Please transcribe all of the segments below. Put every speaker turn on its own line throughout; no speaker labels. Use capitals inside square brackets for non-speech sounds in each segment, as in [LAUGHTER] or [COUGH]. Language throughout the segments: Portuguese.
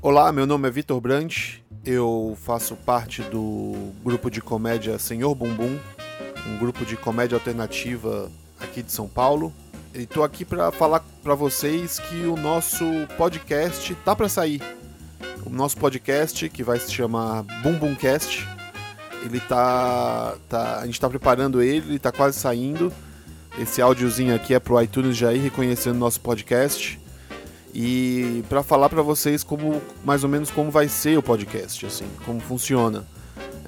Olá, meu nome é Vitor Brandt, eu faço parte do grupo de comédia Senhor Bumbum, um grupo de comédia alternativa aqui de São Paulo. E tô aqui para falar para vocês que o nosso podcast tá para sair. O nosso podcast, que vai se chamar Bumbumcast, ele tá, tá a gente tá preparando ele, ele tá quase saindo. Esse áudiozinho aqui é pro iTunes já ir reconhecendo nosso podcast e para falar para vocês como mais ou menos como vai ser o podcast, assim, como funciona.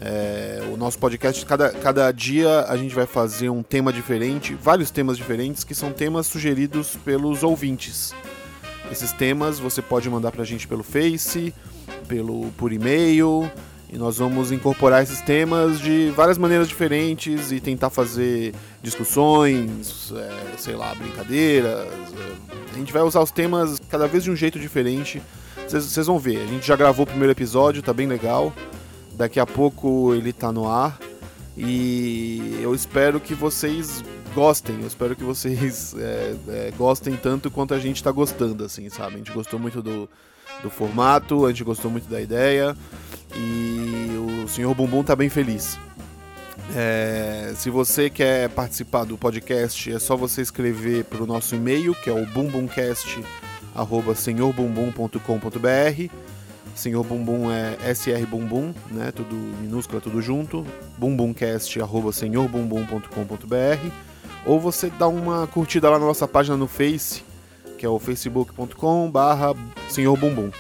É, o nosso podcast, cada, cada dia a gente vai fazer um tema diferente, vários temas diferentes que são temas sugeridos pelos ouvintes. Esses temas você pode mandar pra gente pelo Face, pelo por e-mail, e nós vamos incorporar esses temas de várias maneiras diferentes e tentar fazer discussões, é, sei lá, brincadeiras. É, a gente vai usar os temas cada vez de um jeito diferente. Vocês vão ver, a gente já gravou o primeiro episódio, tá bem legal. Daqui a pouco ele tá no ar. E eu espero que vocês gostem, eu espero que vocês [LAUGHS] é, é, gostem tanto quanto a gente tá gostando, assim, sabe? A gente gostou muito do, do formato, a gente gostou muito da ideia e o senhor Bumbum tá bem feliz. É, se você quer participar do podcast, é só você escrever para o nosso e-mail, que é o bumbumcast@senhorbumbum.com.br Senhor Bumbum é SR Bumbum, né? Tudo minúsculo, tudo junto. bumbumcast@senhorbumbum.com.br ou você dá uma curtida lá na nossa página no Face, que é o facebook.com/barra Senhor Bumbum.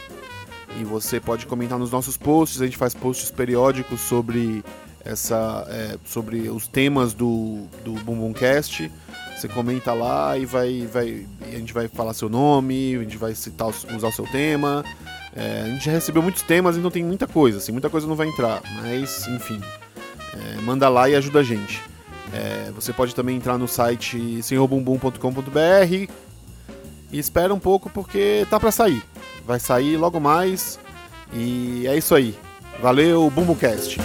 E você pode comentar nos nossos posts. A gente faz posts periódicos sobre essa, é, sobre os temas do do Bumbumcast. Você comenta lá e vai, vai, a gente vai falar seu nome, a gente vai citar, usar o seu tema. É, a gente já recebeu muitos temas, então tem muita coisa, assim, muita coisa não vai entrar, mas enfim, é, manda lá e ajuda a gente. É, você pode também entrar no site senhorbumbum.com.br e espera um pouco porque tá para sair. Vai sair logo mais e é isso aí. Valeu, Bumbumcast!